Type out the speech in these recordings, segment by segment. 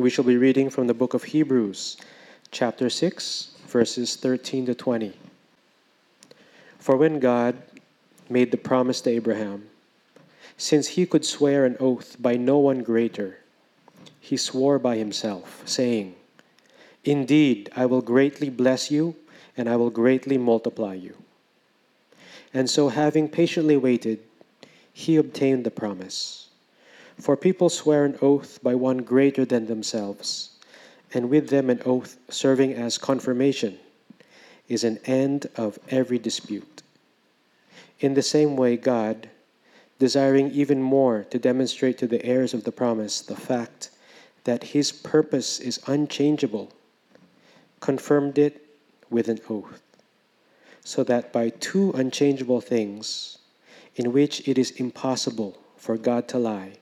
We shall be reading from the book of Hebrews, chapter 6, verses 13 to 20. For when God made the promise to Abraham, since he could swear an oath by no one greater, he swore by himself, saying, Indeed, I will greatly bless you, and I will greatly multiply you. And so, having patiently waited, he obtained the promise. For people swear an oath by one greater than themselves, and with them an oath serving as confirmation is an end of every dispute. In the same way, God, desiring even more to demonstrate to the heirs of the promise the fact that his purpose is unchangeable, confirmed it with an oath, so that by two unchangeable things, in which it is impossible for God to lie,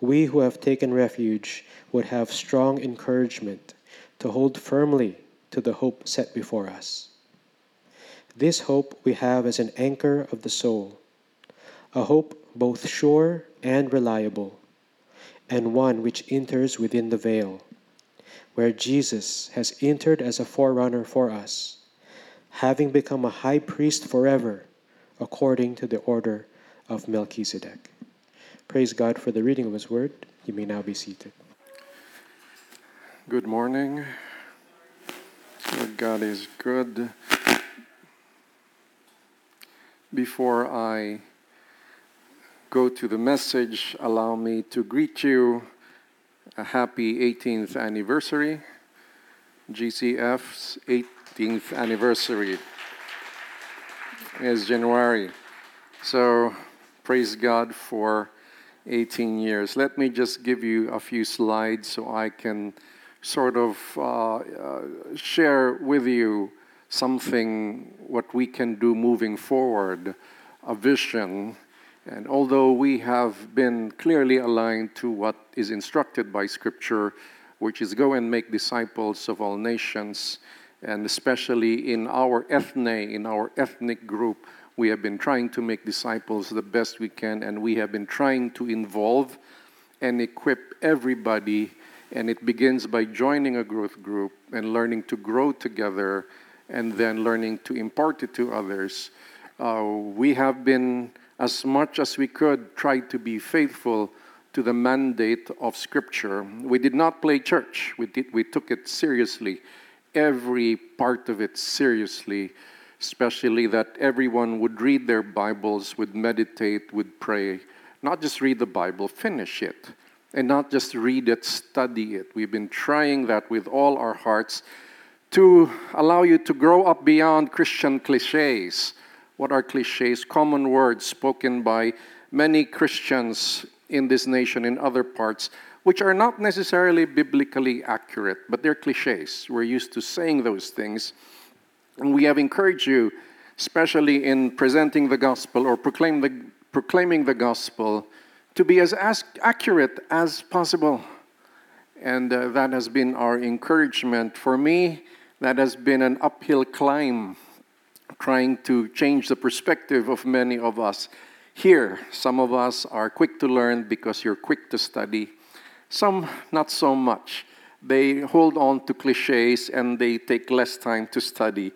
we who have taken refuge would have strong encouragement to hold firmly to the hope set before us. This hope we have as an anchor of the soul, a hope both sure and reliable, and one which enters within the veil, where Jesus has entered as a forerunner for us, having become a high priest forever, according to the order of Melchizedek. Praise God for the reading of His word. You may now be seated. Good morning. God is good. Before I go to the message, allow me to greet you a happy 18th anniversary, GCF's 18th anniversary is January. So praise God for 18 years. Let me just give you a few slides so I can sort of uh, uh, share with you something what we can do moving forward, a vision. And although we have been clearly aligned to what is instructed by Scripture, which is go and make disciples of all nations, and especially in our ethne, in our ethnic group, we have been trying to make disciples the best we can, and we have been trying to involve and equip everybody. And it begins by joining a growth group and learning to grow together and then learning to impart it to others. Uh, we have been, as much as we could, tried to be faithful to the mandate of Scripture. We did not play church, we, did, we took it seriously, every part of it seriously, especially that everyone would read their Bibles, would meditate, would pray. Not just read the Bible, finish it. And not just read it, study it. We've been trying that with all our hearts to allow you to grow up beyond Christian cliches. What are cliches? Common words spoken by many Christians in this nation, in other parts, which are not necessarily biblically accurate, but they're cliches. We're used to saying those things. And we have encouraged you, especially in presenting the gospel or proclaim the, proclaiming the gospel, to be as, as accurate as possible. And uh, that has been our encouragement. For me, that has been an uphill climb, trying to change the perspective of many of us. Here, some of us are quick to learn because you're quick to study, some not so much. They hold on to cliches and they take less time to study.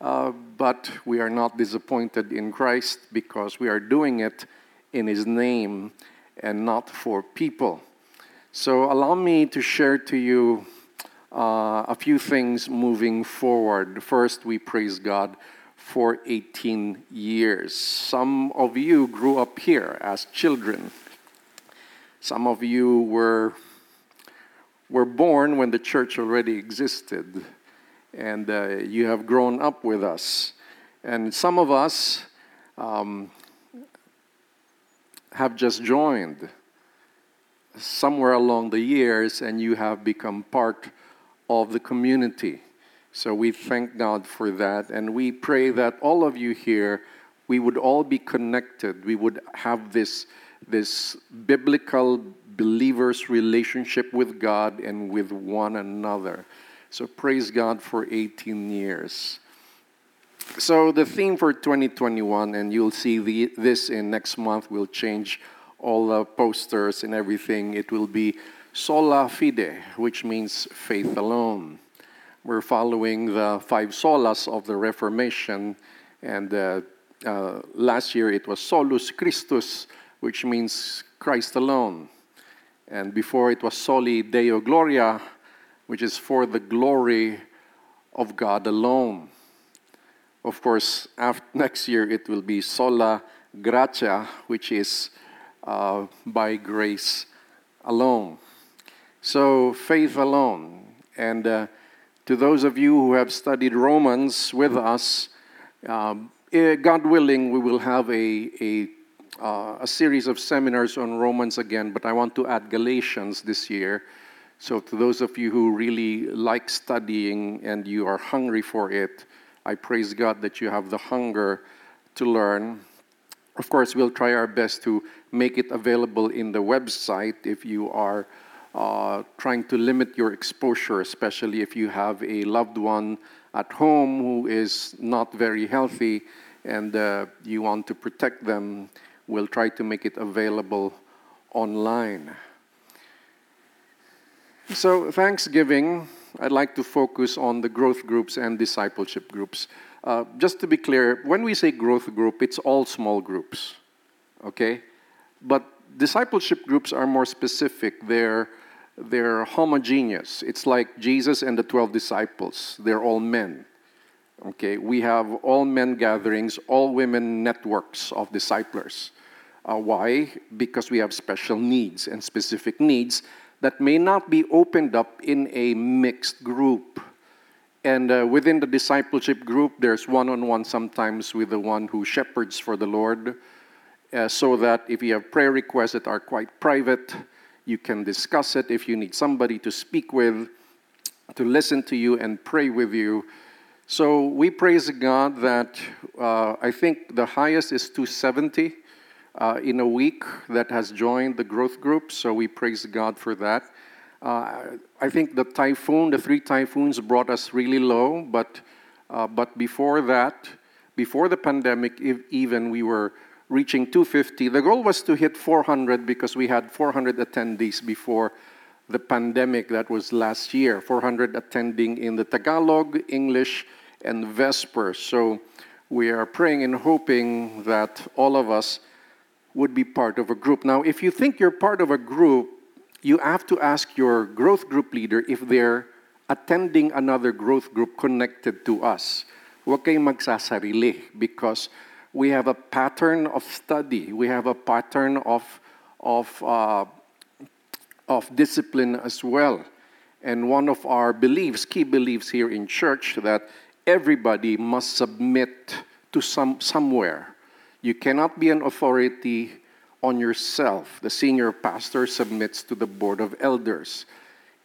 Uh, but we are not disappointed in Christ because we are doing it in His name and not for people. So, allow me to share to you uh, a few things moving forward. First, we praise God for 18 years. Some of you grew up here as children. Some of you were, were born when the church already existed, and uh, you have grown up with us. And some of us um, have just joined somewhere along the years, and you have become part of the community. So we thank God for that. And we pray that all of you here, we would all be connected. We would have this, this biblical believers' relationship with God and with one another. So praise God for 18 years. So the theme for 2021, and you'll see the, this in next month, will change all the posters and everything. It will be sola fide, which means faith alone. We're following the five solas of the Reformation, and uh, uh, last year it was solus Christus, which means Christ alone. And before it was soli Deo Gloria, which is for the glory of God alone. Of course, after, next year it will be sola gratia, which is uh, by grace alone. So, faith alone. And uh, to those of you who have studied Romans with us, eh, God willing, we will have a, a, uh, a series of seminars on Romans again, but I want to add Galatians this year. So, to those of you who really like studying and you are hungry for it, I praise God that you have the hunger to learn. Of course, we'll try our best to make it available in the website if you are uh, trying to limit your exposure, especially if you have a loved one at home who is not very healthy and uh, you want to protect them. We'll try to make it available online. So, Thanksgiving, I'd like to focus on the growth groups and discipleship groups. Uh, just to be clear, when we say growth group, it's all small groups, okay? But discipleship groups are more specific. They're, they're homogeneous. It's like Jesus and the 12 disciples, they're all men. Okay, we have all men gatherings, all women networks of disciplers. Uh, why? Because we have special needs and specific needs that may not be opened up in a mixed group. And uh, within the discipleship group, there's one on one sometimes with the one who shepherds for the Lord, uh, so that if you have prayer requests that are quite private, you can discuss it. If you need somebody to speak with, to listen to you and pray with you. So we praise God that uh, I think the highest is 270 uh, in a week that has joined the growth group. So we praise God for that. Uh, I think the typhoon, the three typhoons, brought us really low, but uh, but before that, before the pandemic, even we were reaching 250. The goal was to hit 400 because we had 400 attendees before the pandemic. That was last year. 400 attending in the Tagalog, English, and Vesper. So we are praying and hoping that all of us would be part of a group. Now, if you think you're part of a group, you have to ask your growth group leader if they're attending another growth group connected to us. Huwag kayong because we have a pattern of study. We have a pattern of, of, uh, of discipline as well. And one of our beliefs, key beliefs here in church, that everybody must submit to some, somewhere. You cannot be an authority on yourself. The senior pastor submits to the board of elders.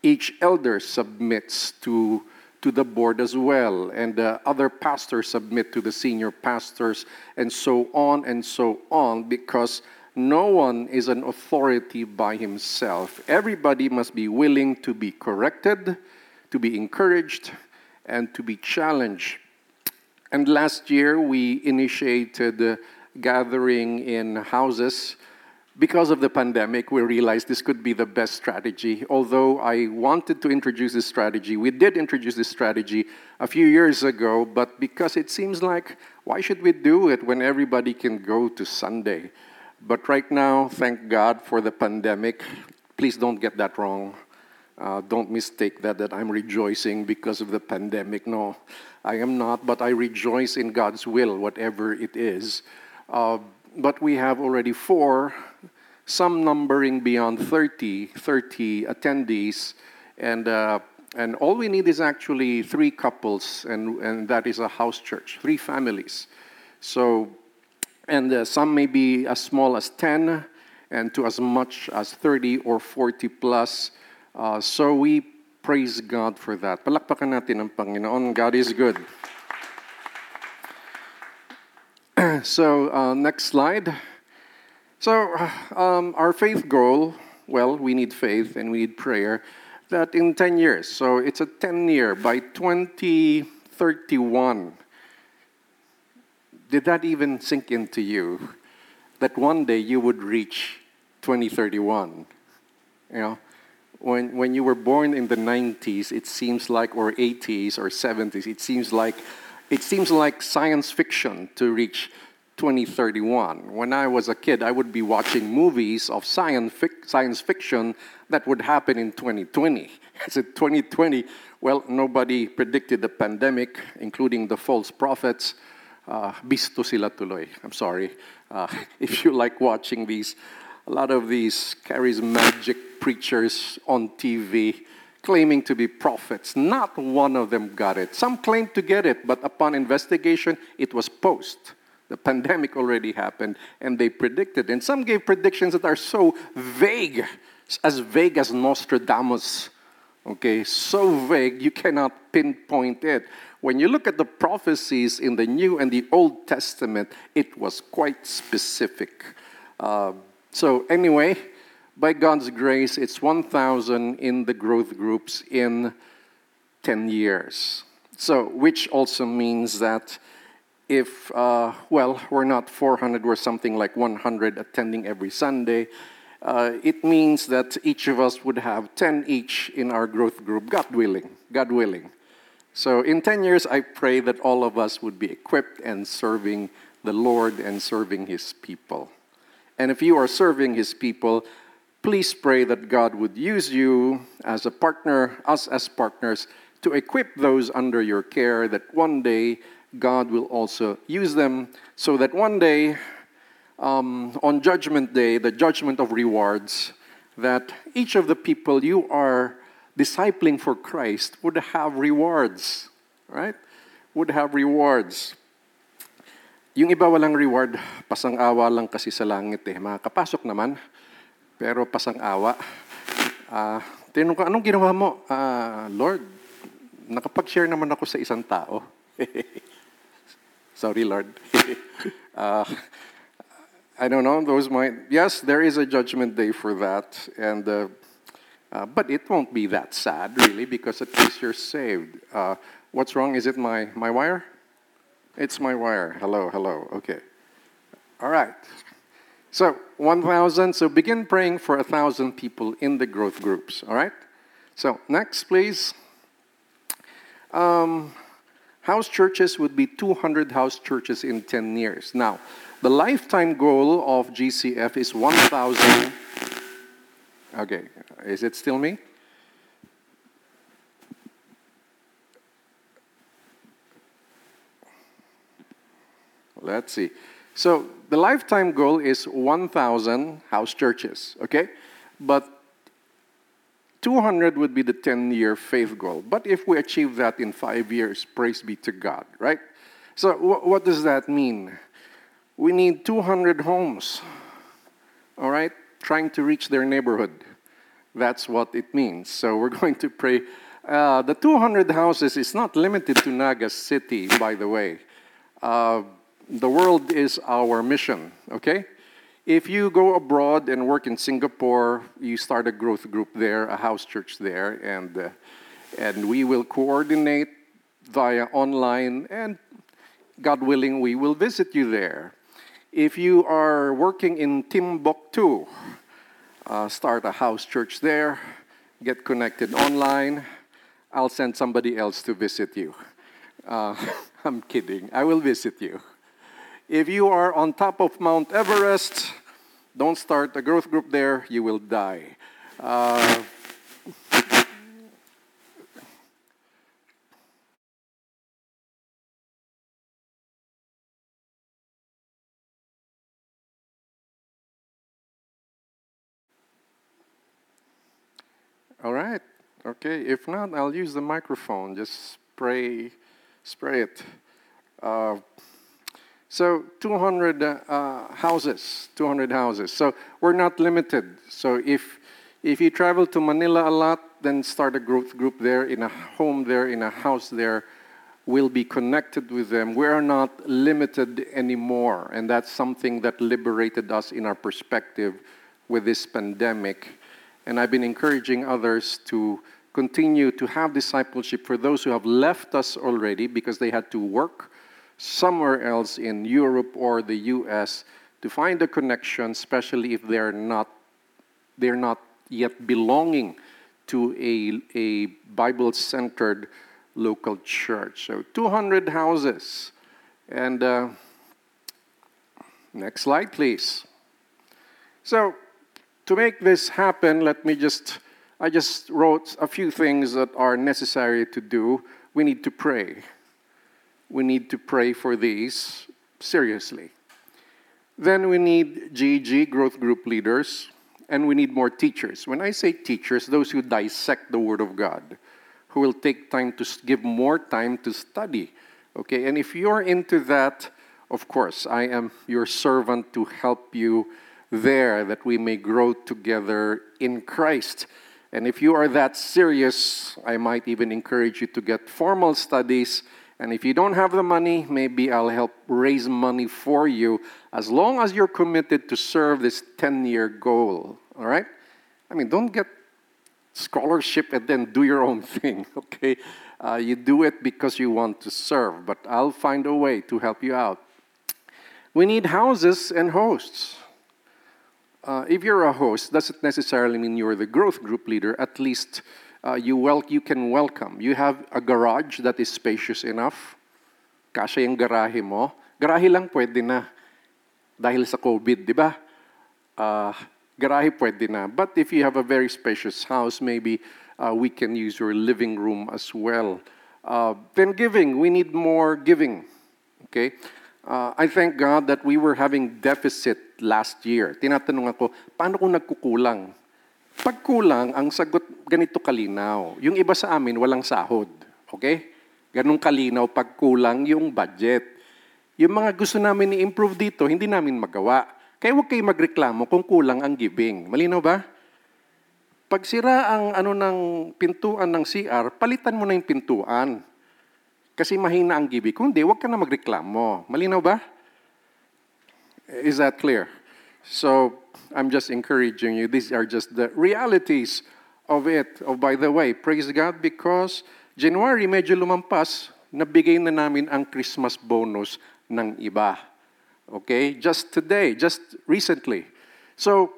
Each elder submits to, to the board as well, and the other pastors submit to the senior pastors, and so on and so on, because no one is an authority by himself. Everybody must be willing to be corrected, to be encouraged, and to be challenged. And last year, we initiated gathering in houses because of the pandemic, we realized this could be the best strategy. Although I wanted to introduce this strategy, we did introduce this strategy a few years ago, but because it seems like, why should we do it when everybody can go to Sunday? But right now, thank God for the pandemic. Please don't get that wrong. Uh, don't mistake that, that I'm rejoicing because of the pandemic. No, I am not, but I rejoice in God's will, whatever it is. Uh, but we have already four, some numbering beyond 30, 30 attendees, and, uh, and all we need is actually three couples, and, and that is a house church, three families. So, and uh, some may be as small as 10 and to as much as 30 or 40 plus. Uh, so we praise God for that. Palakpakan natin ang Panginoon. God is good. so, uh, next slide. So, um, our faith goal well, we need faith and we need prayer that in 10 years, so it's a 10 year, by 2031, did that even sink into you that one day you would reach 2031? You know, when, when you were born in the 90s, it seems like, or 80s or 70s, it seems like, it seems like science fiction to reach 2031. When I was a kid, I would be watching movies of science, fic- science fiction that would happen in 2020. I said 2020, well, nobody predicted the pandemic, including the false prophets. Uh, bisto sila tuloy. I'm sorry. Uh, if you like watching these, a lot of these charismatic preachers on TV claiming to be prophets, not one of them got it. Some claimed to get it, but upon investigation, it was post. The pandemic already happened, and they predicted. And some gave predictions that are so vague, as vague as Nostradamus. Okay, so vague you cannot pinpoint it. When you look at the prophecies in the New and the Old Testament, it was quite specific. Uh, so, anyway, by God's grace, it's 1,000 in the growth groups in 10 years. So, which also means that if, uh, well, we're not 400, we're something like 100 attending every Sunday, uh, it means that each of us would have 10 each in our growth group, God willing, God willing. So in 10 years, I pray that all of us would be equipped and serving the Lord and serving His people. And if you are serving His people, please pray that God would use you as a partner, us as partners, to equip those under your care, that one day God will also use them so that one day, um, on Judgment Day, the judgment of rewards, that each of the people you are discipling for Christ would have rewards, right? Would have rewards. Yung iba walang reward, pasang-awa lang kasi sa langit eh. Makakapasok naman, pero pasang-awa. Uh, tinanong ko, anong ginawa mo? Uh, Lord, nakapag-share naman ako sa isang tao. Sorry, Lord. uh, I don't know. Those might. Yes, there is a judgment day for that, and uh, uh, but it won't be that sad, really, because at least you're saved. Uh, what's wrong? Is it my my wire? It's my wire. Hello, hello. Okay. All right. So 1,000. So begin praying for a thousand people in the growth groups. All right. So next, please. Um, house churches would be 200 house churches in 10 years. Now, the lifetime goal of GCF is 1,000. Okay, is it still me? Let's see. So the lifetime goal is 1,000 house churches, okay? But 200 would be the 10 year faith goal. But if we achieve that in five years, praise be to God, right? So, wh- what does that mean? We need 200 homes, all right, trying to reach their neighborhood. That's what it means. So, we're going to pray. Uh, the 200 houses is not limited to Naga City, by the way. Uh, the world is our mission, okay? If you go abroad and work in Singapore, you start a growth group there, a house church there, and, uh, and we will coordinate via online, and God willing, we will visit you there. If you are working in Timbuktu, uh, start a house church there, get connected online. I'll send somebody else to visit you. Uh, I'm kidding. I will visit you. If you are on top of Mount Everest, don't start a growth group there, you will die. Uh, All right. Okay. If not, I'll use the microphone. Just spray, spray it. Uh, so 200 uh, houses, 200 houses. So we're not limited. So if if you travel to Manila a lot, then start a growth group there, in a home there, in a house there. We'll be connected with them. We are not limited anymore, and that's something that liberated us in our perspective with this pandemic. And I've been encouraging others to continue to have discipleship for those who have left us already because they had to work somewhere else in Europe or the US to find a connection, especially if they're not, they're not yet belonging to a, a Bible centered local church. So 200 houses. And uh, next slide, please. So, to make this happen, let me just, I just wrote a few things that are necessary to do. We need to pray. We need to pray for these seriously. Then we need GG, growth group leaders, and we need more teachers. When I say teachers, those who dissect the Word of God, who will take time to give more time to study. Okay, and if you're into that, of course, I am your servant to help you there that we may grow together in Christ. And if you are that serious, I might even encourage you to get formal studies. And if you don't have the money, maybe I'll help raise money for you as long as you're committed to serve this 10 year goal. All right? I mean, don't get scholarship and then do your own thing, okay? Uh, you do it because you want to serve, but I'll find a way to help you out. We need houses and hosts. Uh, if you're a host, doesn't necessarily mean you're the growth group leader. At least uh, you, wel- you can welcome. You have a garage that is spacious enough. Kasya yung garahe mo. Garahe lang pwede na. Dahil sa COVID, di ba? Uh, garahe pwede na. But if you have a very spacious house, maybe uh, we can use your living room as well. Uh, then giving, we need more giving. Okay? Uh, I thank God that we were having deficit last year. Tinatanong ako, paano kung nagkukulang? Pag kulang, ang sagot ganito kalinaw. Yung iba sa amin, walang sahod. Okay? Ganong kalinaw pag kulang yung budget. Yung mga gusto namin i-improve dito, hindi namin magawa. Kaya huwag kayo magreklamo kung kulang ang giving. Malinaw ba? Pag sira ang ano ng pintuan ng CR, palitan mo na yung pintuan. Kasi mahina ang giving. Kung hindi, huwag ka na magreklamo. Malinaw ba? Is that clear? So, I'm just encouraging you. These are just the realities of it. Oh, by the way, praise God because January medyo lumampas, nabigay na namin ang Christmas bonus ng iba. Okay? Just today, just recently. So,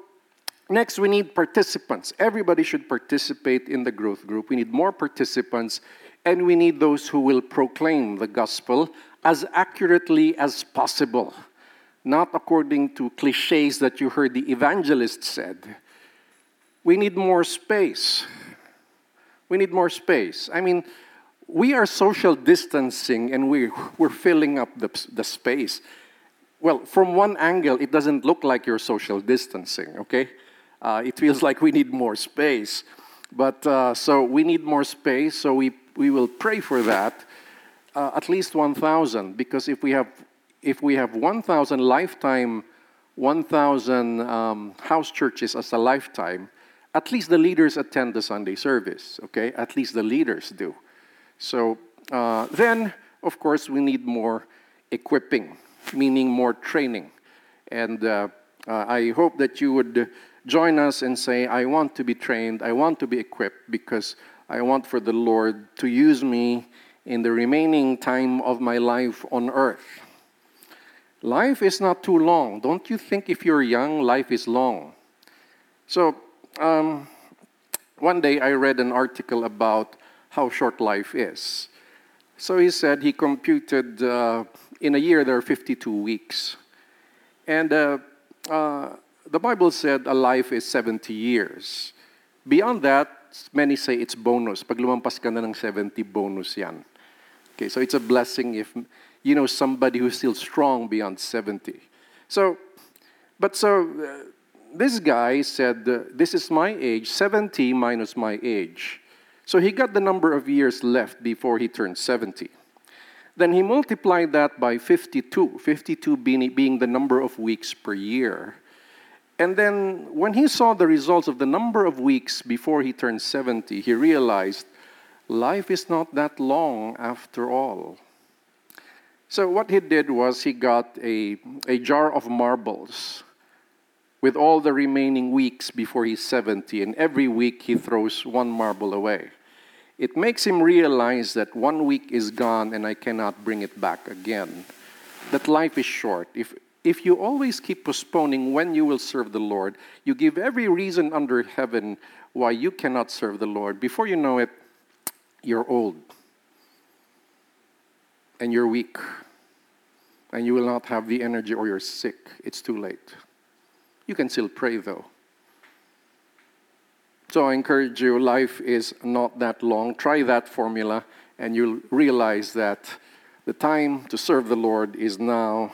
next we need participants. Everybody should participate in the growth group. We need more participants and we need those who will proclaim the gospel as accurately as possible not according to cliches that you heard the evangelist said. We need more space. We need more space. I mean, we are social distancing and we, we're filling up the, the space. Well, from one angle, it doesn't look like you're social distancing, okay? Uh, it feels like we need more space. But uh, so we need more space, so we, we will pray for that. Uh, at least 1,000, because if we have if we have 1,000 lifetime, 1,000 um, house churches as a lifetime, at least the leaders attend the Sunday service, okay? At least the leaders do. So uh, then, of course, we need more equipping, meaning more training. And uh, uh, I hope that you would join us and say, I want to be trained, I want to be equipped, because I want for the Lord to use me in the remaining time of my life on earth. Life is not too long. Don't you think if you're young, life is long? So, um, one day I read an article about how short life is. So he said he computed uh, in a year there are 52 weeks. And uh, uh, the Bible said a life is 70 years. Beyond that, many say it's bonus. Pag lumampas ka na ng 70, bonus yan. Okay, so it's a blessing if you know somebody who's still strong beyond 70. So, but so uh, this guy said, uh, This is my age, 70 minus my age. So he got the number of years left before he turned 70. Then he multiplied that by 52, 52 being, being the number of weeks per year. And then when he saw the results of the number of weeks before he turned 70, he realized life is not that long after all. So what he did was he got a, a jar of marbles with all the remaining weeks before he's 70, and every week he throws one marble away. It makes him realize that one week is gone and I cannot bring it back again. That life is short. If, if you always keep postponing when you will serve the Lord, you give every reason under heaven why you cannot serve the Lord. Before you know it, you're old and you're weak and you will not have the energy or you're sick. It's too late. You can still pray though. So I encourage you, life is not that long. Try that formula, and you'll realize that the time to serve the Lord is now.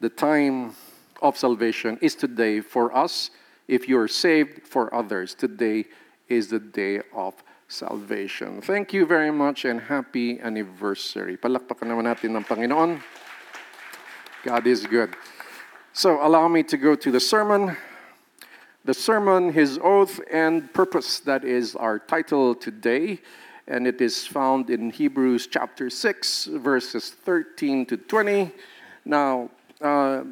The time of salvation is today for us. If you're saved, for others, today is the day of salvation. Thank you very much and happy anniversary. Palakpakan naman natin ng Panginoon. God is good. So allow me to go to the sermon the sermon, His Oath and Purpose. That is our title today, and it is found in Hebrews chapter 6, verses 13 to 20. Now, uh,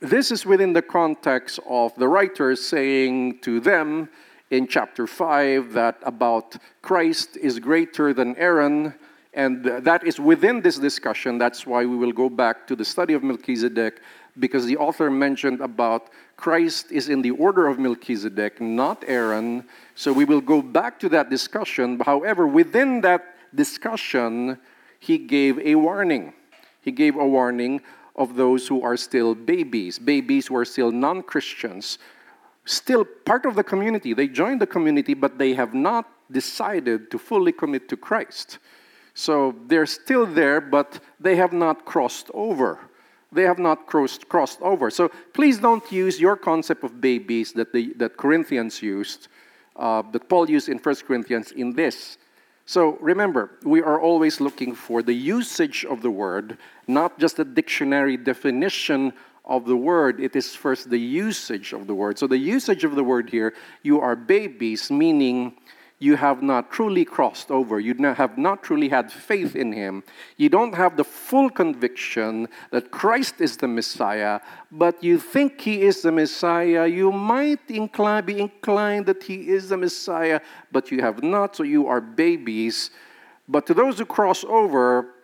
this is within the context of the writer saying to them in chapter 5 that about Christ is greater than Aaron, and that is within this discussion. That's why we will go back to the study of Melchizedek because the author mentioned about Christ is in the order of Melchizedek, not Aaron. So we will go back to that discussion. However, within that discussion, he gave a warning. He gave a warning of those who are still babies, babies who are still non Christians, still part of the community. They joined the community, but they have not decided to fully commit to Christ. So they're still there, but they have not crossed over they have not crossed, crossed over. So please don't use your concept of babies that, the, that Corinthians used, uh, that Paul used in 1 Corinthians in this. So remember, we are always looking for the usage of the word, not just a dictionary definition of the word. It is first the usage of the word. So the usage of the word here, you are babies, meaning you have not truly crossed over. You have not truly had faith in Him. You don't have the full conviction that Christ is the Messiah, but you think He is the Messiah. You might incline, be inclined that He is the Messiah, but you have not, so you are babies. But to those who cross over,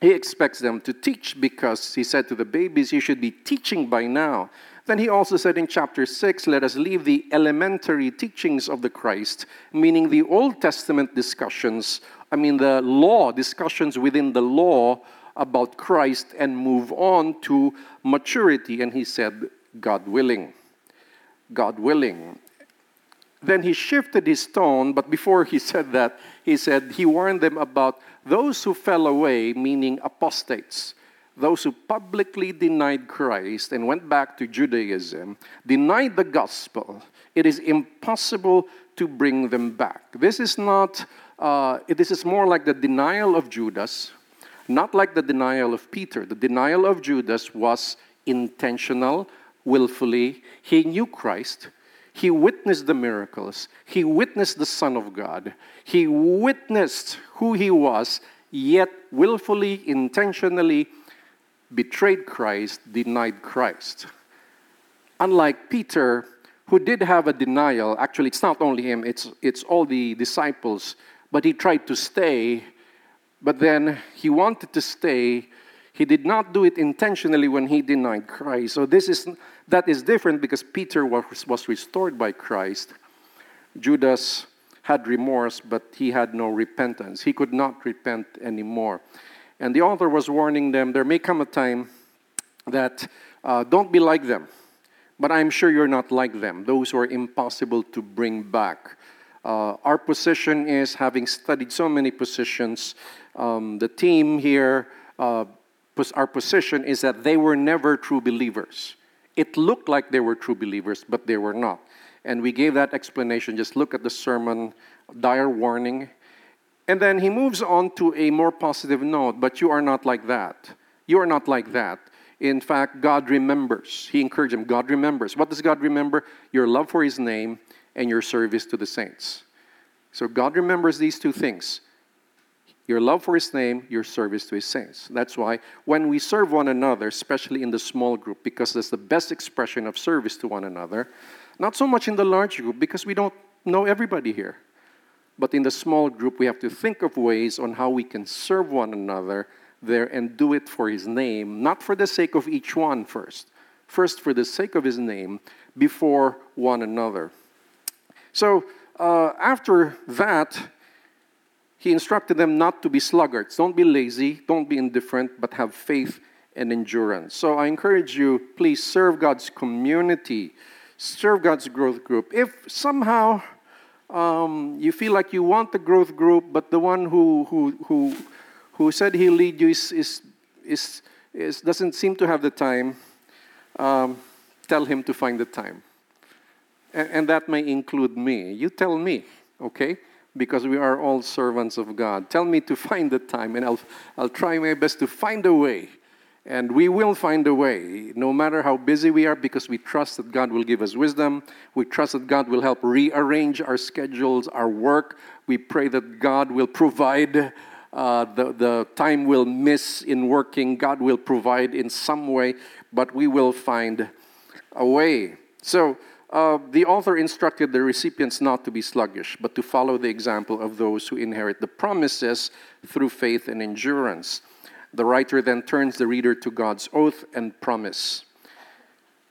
He expects them to teach because He said to the babies, You should be teaching by now. Then he also said in chapter 6, let us leave the elementary teachings of the Christ, meaning the Old Testament discussions, I mean the law, discussions within the law about Christ, and move on to maturity. And he said, God willing. God willing. Then he shifted his tone, but before he said that, he said, he warned them about those who fell away, meaning apostates those who publicly denied Christ and went back to Judaism, denied the gospel, it is impossible to bring them back. This is not, uh, this is more like the denial of Judas, not like the denial of Peter. The denial of Judas was intentional, willfully. He knew Christ. He witnessed the miracles. He witnessed the Son of God. He witnessed who he was, yet willfully, intentionally, betrayed Christ, denied Christ. Unlike Peter, who did have a denial, actually, it's not only him, it's, it's all the disciples, but he tried to stay, but then he wanted to stay. He did not do it intentionally when he denied Christ. So this is that is different because Peter was, was restored by Christ. Judas had remorse, but he had no repentance. He could not repent anymore. And the author was warning them there may come a time that uh, don't be like them. But I'm sure you're not like them, those who are impossible to bring back. Uh, our position is having studied so many positions, um, the team here, uh, our position is that they were never true believers. It looked like they were true believers, but they were not. And we gave that explanation. Just look at the sermon, dire warning. And then he moves on to a more positive note, but you are not like that. You are not like that. In fact, God remembers. He encouraged him. God remembers. What does God remember? Your love for his name and your service to the saints. So God remembers these two things your love for his name, your service to his saints. That's why when we serve one another, especially in the small group, because that's the best expression of service to one another, not so much in the large group, because we don't know everybody here. But in the small group, we have to think of ways on how we can serve one another there and do it for His name, not for the sake of each one first. First, for the sake of His name, before one another. So, uh, after that, he instructed them not to be sluggards. Don't be lazy, don't be indifferent, but have faith and endurance. So I encourage you, please serve God's community, serve God's growth group. If somehow um, you feel like you want the growth group, but the one who, who, who, who said he'll lead you is, is, is, is doesn't seem to have the time, um, tell him to find the time. And, and that may include me. You tell me, okay? Because we are all servants of God. Tell me to find the time, and I'll, I'll try my best to find a way and we will find a way, no matter how busy we are, because we trust that God will give us wisdom. We trust that God will help rearrange our schedules, our work. We pray that God will provide uh, the, the time we'll miss in working. God will provide in some way, but we will find a way. So, uh, the author instructed the recipients not to be sluggish, but to follow the example of those who inherit the promises through faith and endurance. The writer then turns the reader to God's oath and promise.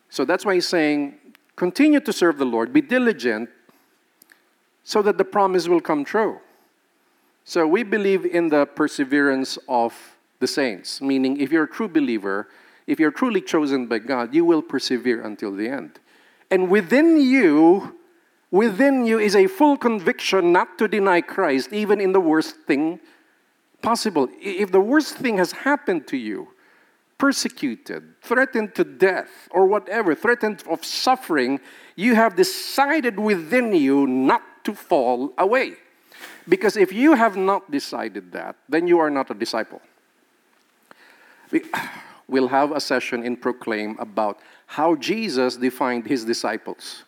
So that's why he's saying, continue to serve the Lord, be diligent, so that the promise will come true. So we believe in the perseverance of the saints, meaning if you're a true believer, if you're truly chosen by God, you will persevere until the end. And within you, within you is a full conviction not to deny Christ, even in the worst thing possible. If the worst thing has happened to you, persecuted, threatened to death, or whatever, threatened of suffering, you have decided within you not to fall away. Because if you have not decided that, then you are not a disciple. We'll have a session in Proclaim about how Jesus defined his disciples.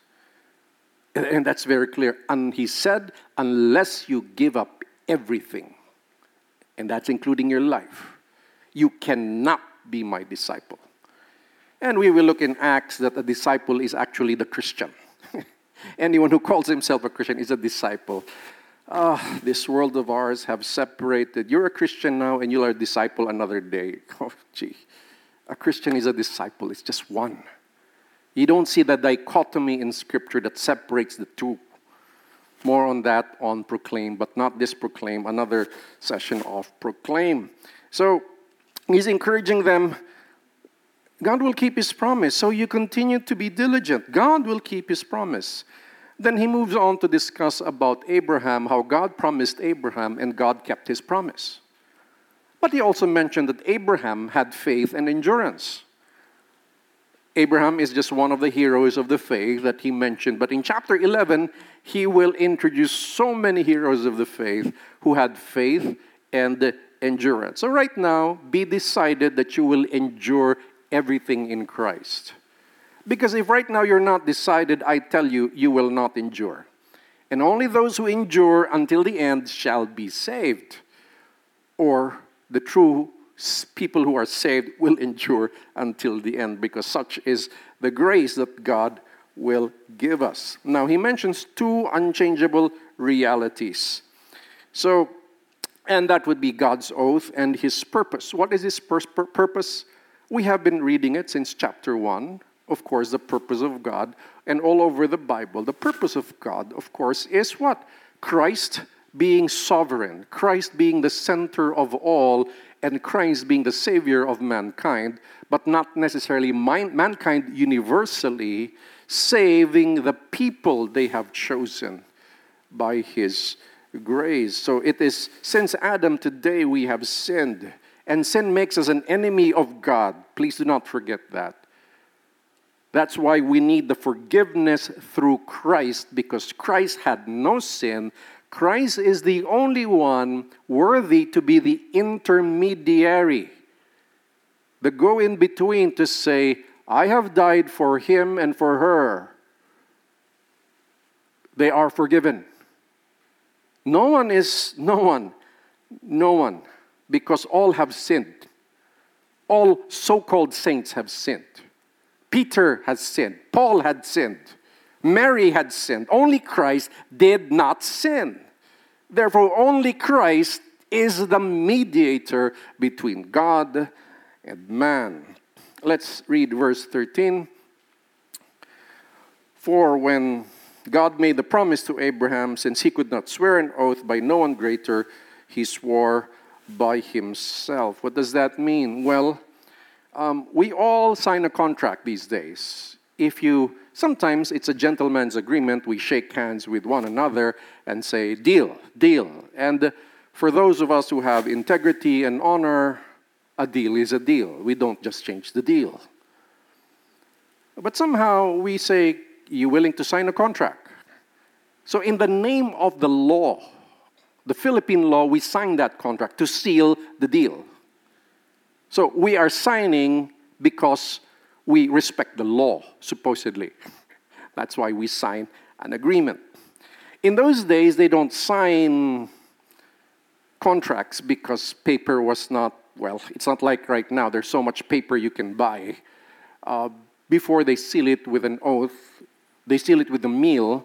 And that's very clear. And he said, unless you give up everything, and that's including your life, you cannot be my disciple. And we will look in Acts that a disciple is actually the Christian. Anyone who calls himself a Christian is a disciple. Ah, this world of ours have separated. You're a Christian now and you'll are a disciple another day. Oh, gee. A Christian is a disciple, it's just one. You don't see the dichotomy in Scripture that separates the two. More on that on Proclaim, but not this Proclaim, another session of Proclaim. So he's encouraging them God will keep his promise, so you continue to be diligent. God will keep his promise. Then he moves on to discuss about Abraham, how God promised Abraham and God kept his promise. But he also mentioned that Abraham had faith and endurance. Abraham is just one of the heroes of the faith that he mentioned. But in chapter 11, he will introduce so many heroes of the faith who had faith and endurance. So, right now, be decided that you will endure everything in Christ. Because if right now you're not decided, I tell you, you will not endure. And only those who endure until the end shall be saved. Or the true people who are saved will endure until the end because such is the grace that God will give us. Now, he mentions two unchangeable realities. So, and that would be God's oath and his purpose. What is his pur- purpose? We have been reading it since chapter 1. Of course, the purpose of God, and all over the Bible, the purpose of God, of course, is what? Christ being sovereign, Christ being the center of all, and Christ being the Savior of mankind, but not necessarily mankind universally, saving the people they have chosen by His grace. So it is since Adam today we have sinned, and sin makes us an enemy of God. Please do not forget that. That's why we need the forgiveness through Christ, because Christ had no sin, Christ is the only one worthy to be the intermediary, the go in between to say, I have died for him and for her. They are forgiven. No one is, no one, no one, because all have sinned. All so called saints have sinned. Peter has sinned. Paul had sinned. Mary had sinned. Only Christ did not sin. Therefore, only Christ is the mediator between God and man. Let's read verse 13. For when God made the promise to Abraham since he could not swear an oath by no one greater, he swore by himself. What does that mean? Well, um, we all sign a contract these days. If you sometimes it's a gentleman's agreement, we shake hands with one another and say, deal, deal. And for those of us who have integrity and honor, a deal is a deal. We don't just change the deal. But somehow we say, You willing to sign a contract? So, in the name of the law, the Philippine law, we sign that contract to seal the deal. So, we are signing because we respect the law, supposedly. That's why we sign an agreement. In those days, they don't sign contracts because paper was not, well, it's not like right now, there's so much paper you can buy. Uh, before they seal it with an oath, they seal it with a meal.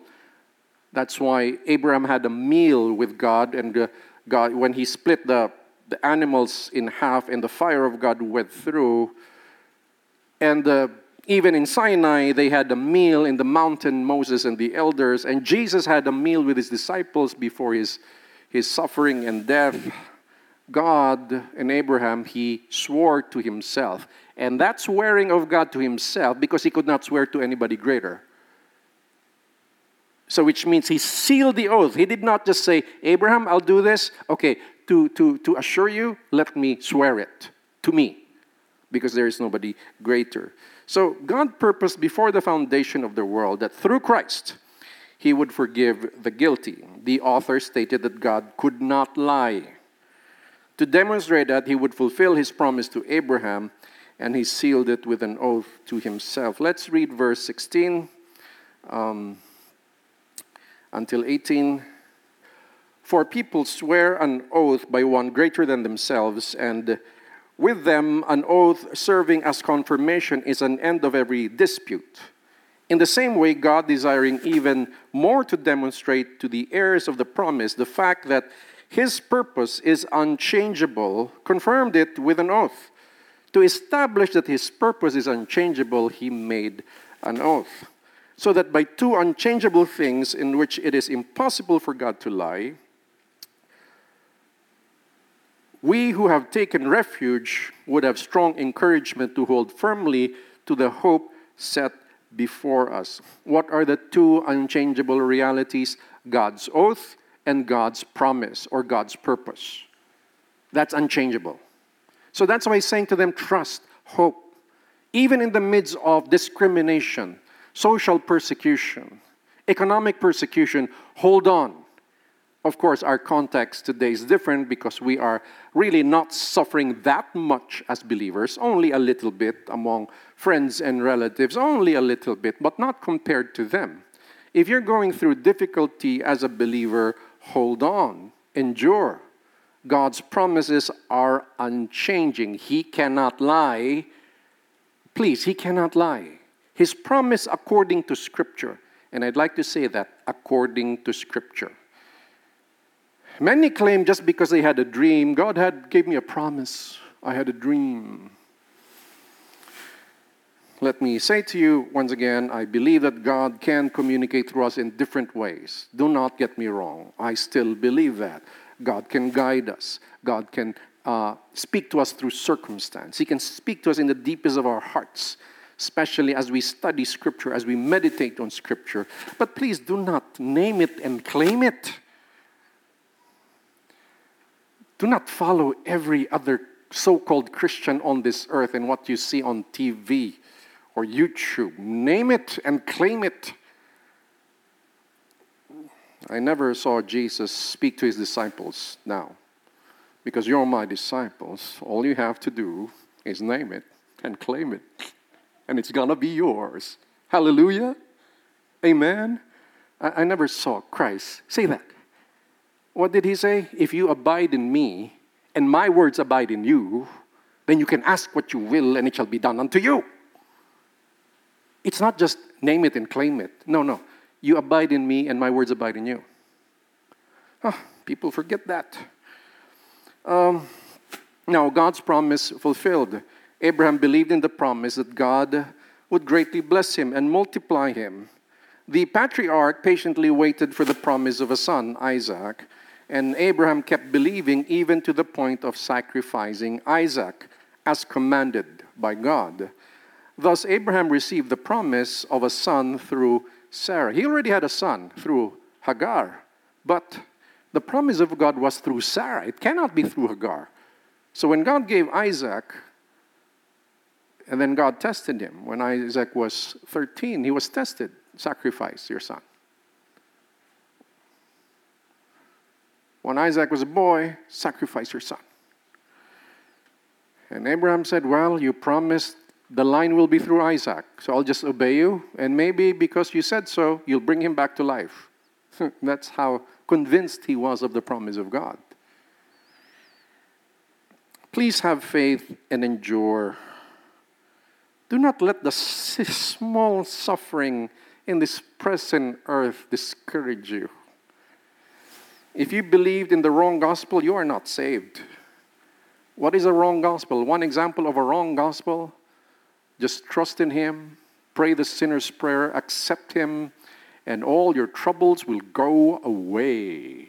That's why Abraham had a meal with God, and uh, God, when he split the, the animals in half, and the fire of God went through. And uh, even in Sinai, they had a meal in the mountain, Moses and the elders, and Jesus had a meal with his disciples before his, his suffering and death. God and Abraham, he swore to himself. And that swearing of God to himself, because he could not swear to anybody greater. So, which means he sealed the oath. He did not just say, Abraham, I'll do this. Okay, to, to, to assure you, let me swear it to me, because there is nobody greater. So, God purposed before the foundation of the world that through Christ, he would forgive the guilty. The author stated that God could not lie. To demonstrate that, he would fulfill his promise to Abraham and he sealed it with an oath to himself. Let's read verse 16 um, until 18. For people swear an oath by one greater than themselves, and with them an oath serving as confirmation is an end of every dispute. In the same way, God, desiring even more to demonstrate to the heirs of the promise the fact that his purpose is unchangeable, confirmed it with an oath to establish that his purpose is unchangeable, he made an oath. So that by two unchangeable things in which it is impossible for God to lie, we who have taken refuge would have strong encouragement to hold firmly to the hope set before us. What are the two unchangeable realities? God's oath and God's promise or God's purpose. That's unchangeable. So that's why he's saying to them, trust, hope. Even in the midst of discrimination, social persecution, economic persecution, hold on. Of course, our context today is different because we are really not suffering that much as believers, only a little bit among friends and relatives, only a little bit, but not compared to them. If you're going through difficulty as a believer, hold on, endure. God's promises are unchanging. He cannot lie. Please, He cannot lie. His promise according to Scripture, and I'd like to say that according to Scripture. Many claim just because they had a dream, God had gave me a promise. I had a dream. Let me say to you once again, I believe that God can communicate through us in different ways. Do not get me wrong. I still believe that. God can guide us. God can uh, speak to us through circumstance. He can speak to us in the deepest of our hearts, especially as we study Scripture, as we meditate on Scripture. But please do not name it and claim it. Do not follow every other so called Christian on this earth and what you see on TV or YouTube. Name it and claim it. I never saw Jesus speak to his disciples now. Because you're my disciples, all you have to do is name it and claim it, and it's gonna be yours. Hallelujah. Amen. I, I never saw Christ say that. What did he say? If you abide in me and my words abide in you, then you can ask what you will and it shall be done unto you. It's not just name it and claim it. No, no. You abide in me, and my words abide in you. Oh, people forget that. Um, now, God's promise fulfilled. Abraham believed in the promise that God would greatly bless him and multiply him. The patriarch patiently waited for the promise of a son, Isaac, and Abraham kept believing even to the point of sacrificing Isaac as commanded by God. Thus, Abraham received the promise of a son through Sarah. He already had a son through Hagar, but the promise of God was through Sarah. It cannot be through Hagar. So when God gave Isaac, and then God tested him. When Isaac was 13, he was tested. Sacrifice your son. When Isaac was a boy, sacrifice your son. And Abraham said, Well, you promised the line will be through Isaac, so I'll just obey you. And maybe because you said so, you'll bring him back to life. That's how convinced he was of the promise of God. Please have faith and endure. Do not let the small suffering in this present earth discourage you. If you believed in the wrong gospel, you are not saved. What is a wrong gospel? One example of a wrong gospel just trust in Him, pray the sinner's prayer, accept Him, and all your troubles will go away.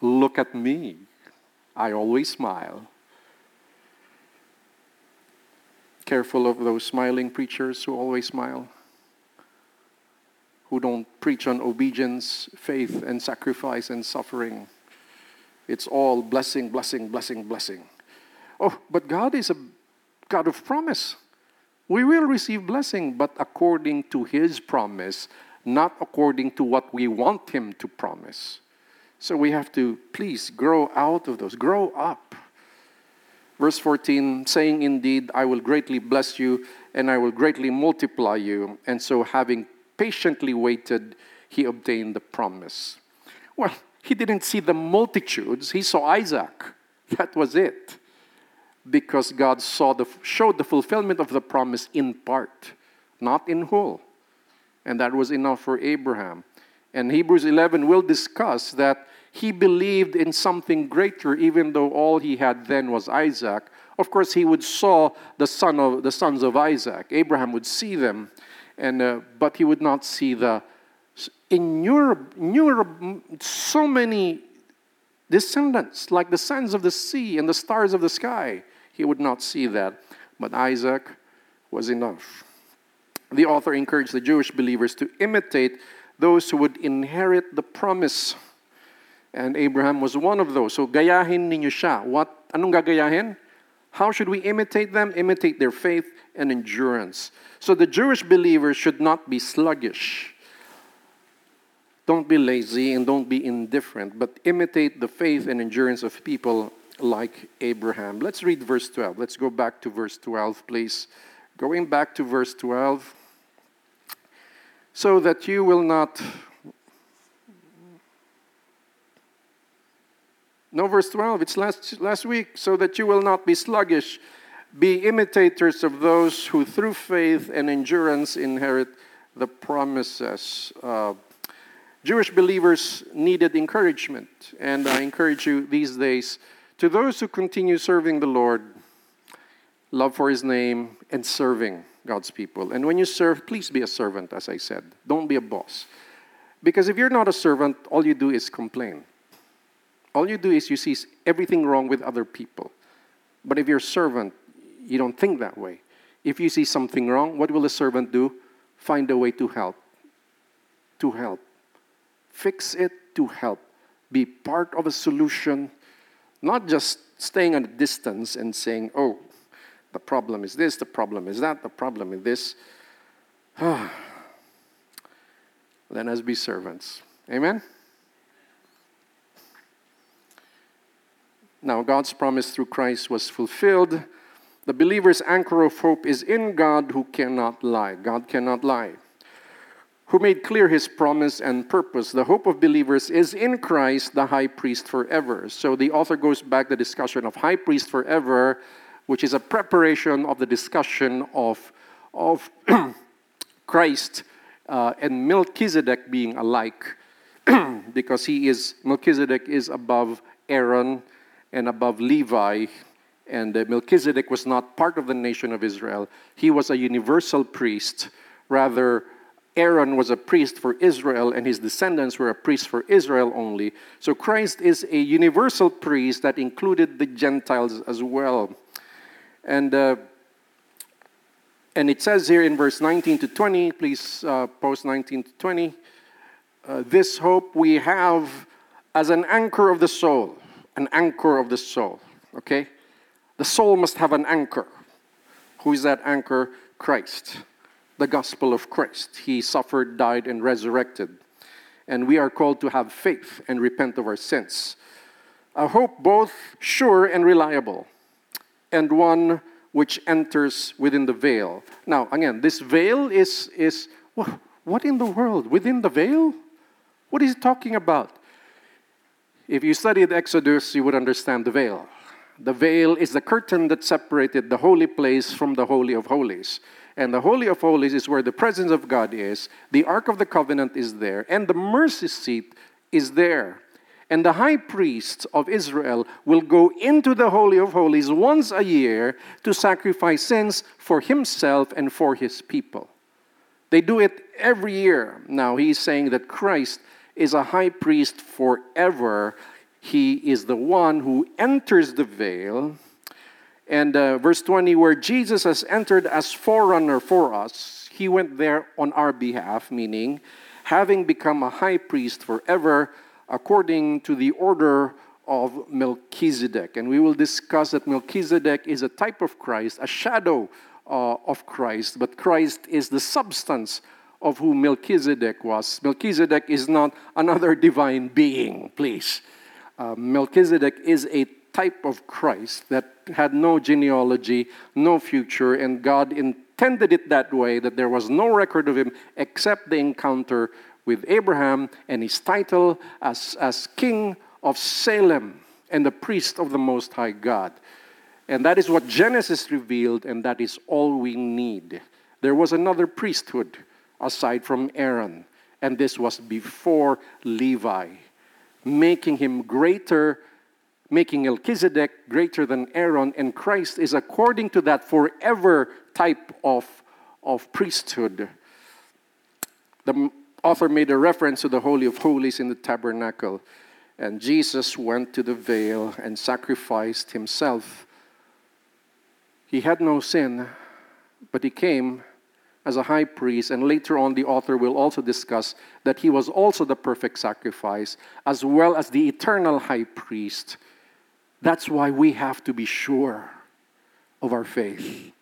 Look at me. I always smile. Careful of those smiling preachers who always smile who don't preach on obedience, faith, and sacrifice and suffering. It's all blessing, blessing, blessing, blessing. Oh, but God is a God of promise. We will receive blessing, but according to His promise, not according to what we want Him to promise. So we have to please grow out of those, grow up. Verse 14, saying, Indeed, I will greatly bless you and I will greatly multiply you. And so, having patiently waited, he obtained the promise. Well, he didn't see the multitudes, he saw Isaac. That was it. Because God saw the, showed the fulfillment of the promise in part, not in whole. And that was enough for Abraham. And Hebrews 11 will discuss that he believed in something greater, even though all he had then was Isaac. Of course, he would saw the son of the sons of Isaac. Abraham would see them, and, uh, but he would not see the innumerable, so many descendants, like the sands of the sea and the stars of the sky. He would not see that, but Isaac was enough. The author encouraged the Jewish believers to imitate those who would inherit the promise. And Abraham was one of those. So gayahin ninyo siya. What, anong gagayahin? How should we imitate them? Imitate their faith and endurance. So the Jewish believers should not be sluggish. Don't be lazy and don't be indifferent, but imitate the faith and endurance of people like Abraham. Let's read verse 12. Let's go back to verse 12, please. Going back to verse 12. So that you will not. No, verse 12, it's last, last week. So that you will not be sluggish be imitators of those who, through faith and endurance, inherit the promises. Uh, Jewish believers needed encouragement, and I encourage you these days to those who continue serving the Lord, love for His name, and serving God's people. And when you serve, please be a servant, as I said. Don't be a boss. Because if you're not a servant, all you do is complain. All you do is you see everything wrong with other people. But if you're a servant, you don't think that way. If you see something wrong, what will the servant do? Find a way to help. To help. Fix it to help. Be part of a solution, not just staying at a distance and saying, oh, the problem is this, the problem is that, the problem is this. Let us be servants. Amen? Now, God's promise through Christ was fulfilled the believer's anchor of hope is in God who cannot lie. God cannot lie. Who made clear his promise and purpose. The hope of believers is in Christ, the high priest forever. So the author goes back the discussion of high priest forever, which is a preparation of the discussion of, of Christ uh, and Melchizedek being alike, because he is Melchizedek is above Aaron and above Levi, and uh, Melchizedek was not part of the nation of Israel. He was a universal priest, rather Aaron was a priest for Israel and his descendants were a priest for Israel only. So Christ is a universal priest that included the Gentiles as well. And, uh, and it says here in verse 19 to 20, please uh, post 19 to 20, uh, this hope we have as an anchor of the soul, an anchor of the soul, okay? The soul must have an anchor. Who is that anchor? Christ the gospel of Christ. He suffered, died, and resurrected. And we are called to have faith and repent of our sins. A hope both sure and reliable, and one which enters within the veil. Now, again, this veil is, is what in the world? Within the veil? What is he talking about? If you studied Exodus, you would understand the veil. The veil is the curtain that separated the holy place from the Holy of Holies. And the Holy of Holies is where the presence of God is, the Ark of the Covenant is there, and the mercy seat is there. And the high priest of Israel will go into the Holy of Holies once a year to sacrifice sins for himself and for his people. They do it every year. Now, he's saying that Christ is a high priest forever. He is the one who enters the veil and uh, verse 20, where Jesus has entered as forerunner for us, he went there on our behalf, meaning having become a high priest forever according to the order of Melchizedek. And we will discuss that Melchizedek is a type of Christ, a shadow uh, of Christ, but Christ is the substance of who Melchizedek was. Melchizedek is not another divine being, please. Uh, Melchizedek is a type of Christ that had no genealogy, no future, and God intended it that way that there was no record of him except the encounter with Abraham and his title as, as king of Salem and the priest of the Most High God. And that is what Genesis revealed, and that is all we need. There was another priesthood aside from Aaron, and this was before Levi, making him greater making Melchizedek greater than Aaron, and Christ is according to that forever type of, of priesthood. The author made a reference to the Holy of Holies in the tabernacle, and Jesus went to the veil and sacrificed himself. He had no sin, but he came as a high priest, and later on, the author will also discuss that he was also the perfect sacrifice, as well as the eternal high priest that's why we have to be sure of our faith.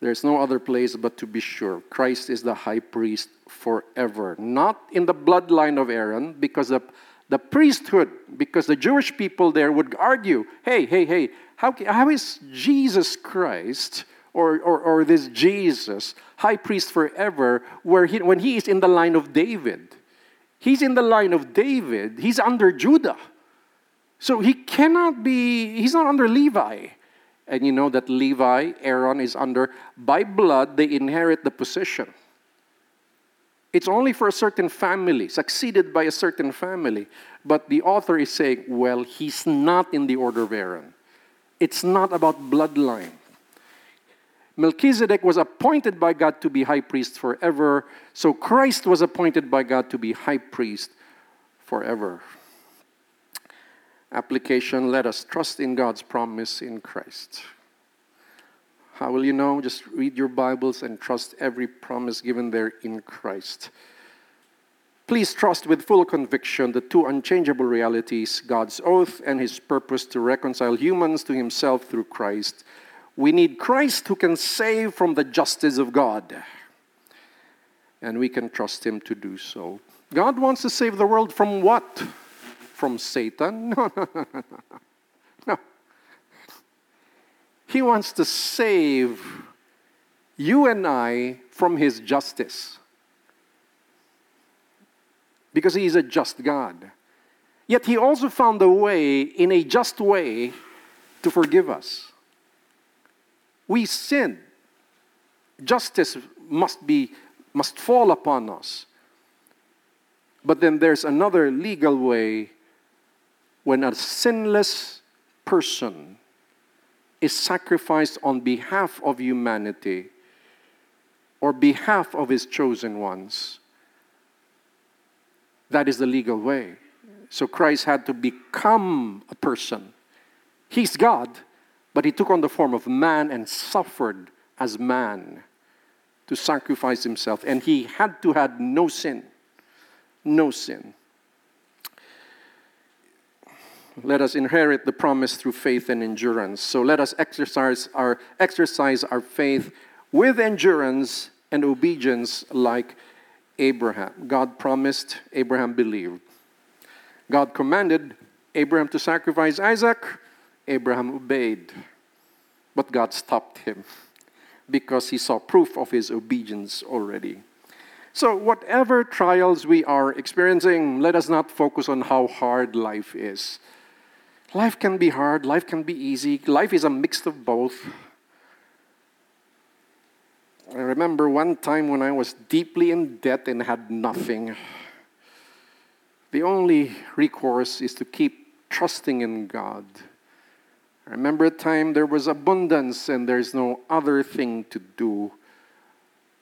There's no other place but to be sure. Christ is the high priest forever. Not in the bloodline of Aaron, because the, the priesthood, because the Jewish people there would argue hey, hey, hey, how, how is Jesus Christ or, or, or this Jesus high priest forever where he, when he is in the line of David? He's in the line of David, he's under Judah. So he cannot be, he's not under Levi. And you know that Levi, Aaron is under, by blood, they inherit the position. It's only for a certain family, succeeded by a certain family. But the author is saying, well, he's not in the order of Aaron. It's not about bloodline. Melchizedek was appointed by God to be high priest forever, so Christ was appointed by God to be high priest forever application let us trust in God's promise in Christ. How will you know? Just read your Bibles and trust every promise given there in Christ. Please trust with full conviction the two unchangeable realities God's oath and His purpose to reconcile humans to Himself through Christ. We need Christ who can save from the justice of God, and we can trust Him to do so. God wants to save the world from what? from Satan. No, no, no, no. No. He wants to save you and I from his justice. Because he is a just God. Yet he also found a way, in a just way, to forgive us. We sin, Justice must be must fall upon us. But then there's another legal way when a sinless person is sacrificed on behalf of humanity, or behalf of his chosen ones. That is the legal way. So Christ had to become a person. He's God, but he took on the form of man and suffered as man to sacrifice himself. And he had to have no sin. No sin. Let us inherit the promise through faith and endurance. So let us exercise our, exercise our faith with endurance and obedience like Abraham. God promised, Abraham believed. God commanded Abraham to sacrifice Isaac, Abraham obeyed. But God stopped him because he saw proof of his obedience already. So, whatever trials we are experiencing, let us not focus on how hard life is. Life can be hard, life can be easy, life is a mix of both. I remember one time when I was deeply in debt and had nothing. The only recourse is to keep trusting in God. I remember a time there was abundance and there's no other thing to do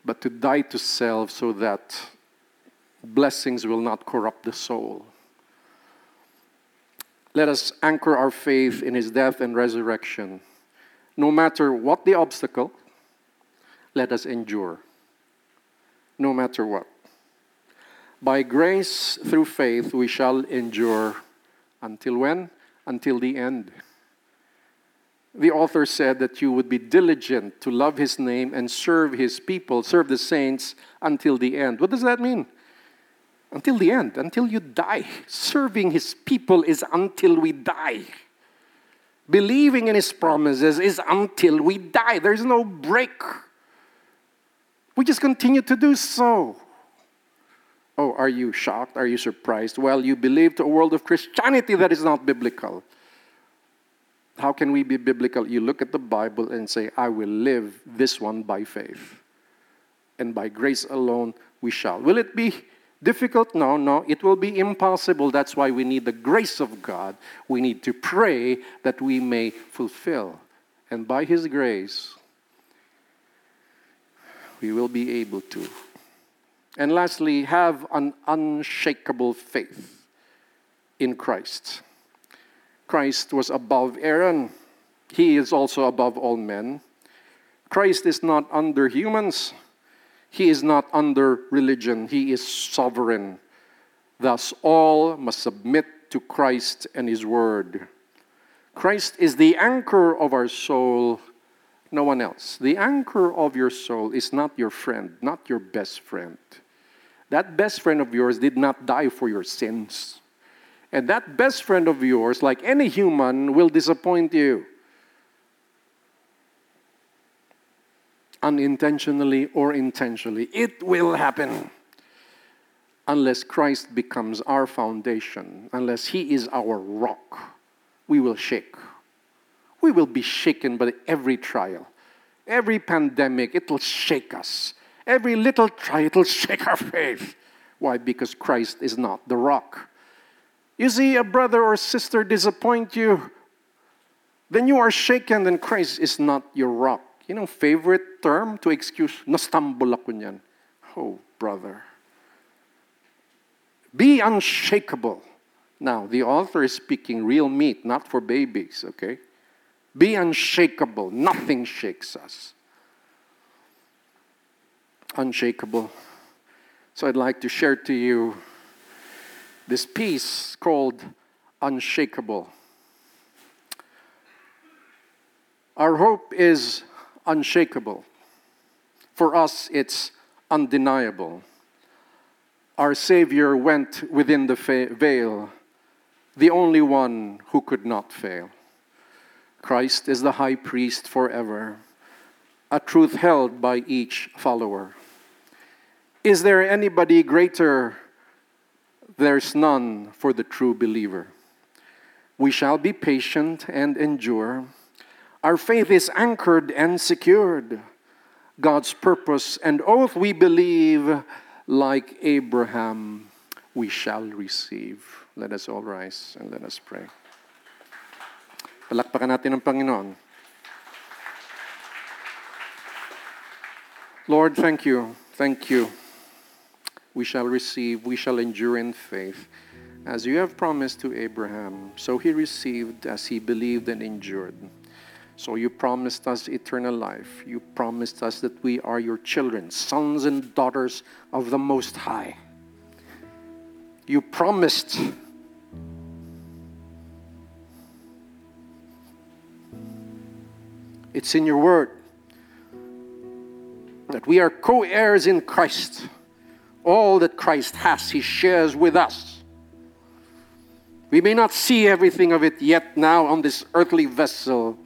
but to die to self so that blessings will not corrupt the soul. Let us anchor our faith in his death and resurrection. No matter what the obstacle, let us endure. No matter what. By grace through faith, we shall endure until when? Until the end. The author said that you would be diligent to love his name and serve his people, serve the saints until the end. What does that mean? Until the end, until you die. Serving his people is until we die. Believing in his promises is until we die. There's no break. We just continue to do so. Oh, are you shocked? Are you surprised? Well, you believe to a world of Christianity that is not biblical. How can we be biblical? You look at the Bible and say, I will live this one by faith. And by grace alone we shall. Will it be difficult? No, no. It will be impossible. That's why we need the grace of God. We need to pray that we may fulfill. And by His grace, we will be able to. And lastly, have an unshakable faith in Christ. Christ was above Aaron, he is also above all men. Christ is not under humans, he is not under religion, he is sovereign. Thus, all must submit to Christ and his word. Christ is the anchor of our soul no one else. The anchor of your soul is not your friend, not your best friend. That best friend of yours did not die for your sins. And that best friend of yours, like any human, will disappoint you. Unintentionally or intentionally. It will happen. Unless Christ becomes our foundation, unless He is our rock, we will shake we will be shaken by every trial. Every pandemic, it will shake us. Every little trial, it will shake our faith. Why? Because Christ is not the rock. You see a brother or sister disappoint you, then you are shaken, then Christ is not your rock. You know, favorite term to excuse, nastumble ako niyan. Oh, brother. Be unshakable. Now, the author is speaking real meat, not for babies, okay? Be unshakable. Nothing shakes us. Unshakable. So I'd like to share to you this piece called Unshakable. Our hope is unshakable. For us, it's undeniable. Our Savior went within the veil, the only one who could not fail. Christ is the high priest forever, a truth held by each follower. Is there anybody greater? There's none for the true believer. We shall be patient and endure. Our faith is anchored and secured. God's purpose and oath we believe, like Abraham, we shall receive. Let us all rise and let us pray. Palakpakan natin ang Panginoon. Lord, thank you. Thank you. We shall receive, we shall endure in faith. As you have promised to Abraham, so he received as he believed and endured. So you promised us eternal life. You promised us that we are your children, sons and daughters of the Most High. You promised it's in your word that we are co heirs in Christ. All that Christ has, He shares with us. We may not see everything of it yet now on this earthly vessel,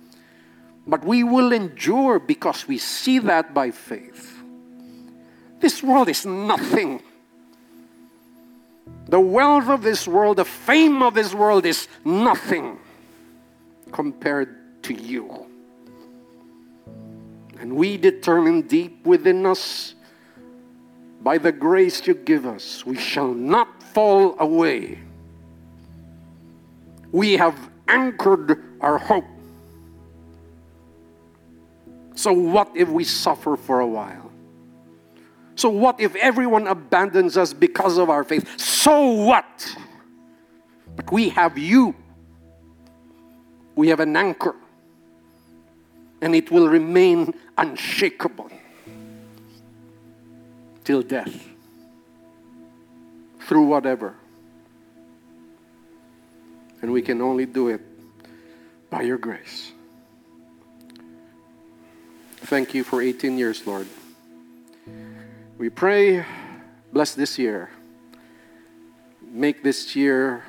but we will endure because we see that by faith. This world is nothing. The wealth of this world, the fame of this world is nothing compared to you. And we determine deep within us, by the grace you give us, we shall not fall away. We have anchored our hope. So, what if we suffer for a while? So, what if everyone abandons us because of our faith? So what? But we have you. We have an anchor and it will remain unshakable till death through whatever. And we can only do it by your grace. Thank you for 18 years, Lord. We pray, bless this year. Make this year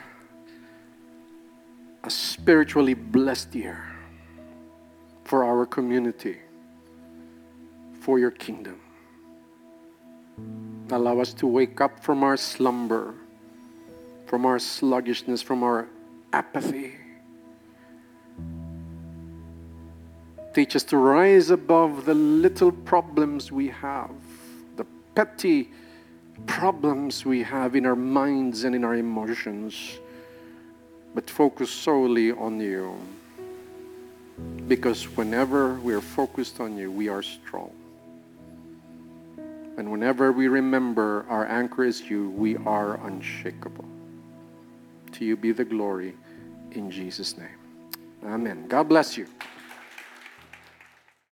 a spiritually blessed year for our community, for your kingdom. Allow us to wake up from our slumber, from our sluggishness, from our apathy. Teach us to rise above the little problems we have, the petty problems we have in our minds and in our emotions, but focus solely on you. Because whenever we are focused on you, we are strong. And whenever we remember our anchor is you, we are unshakable. To you be the glory in Jesus' name. Amen. God bless you.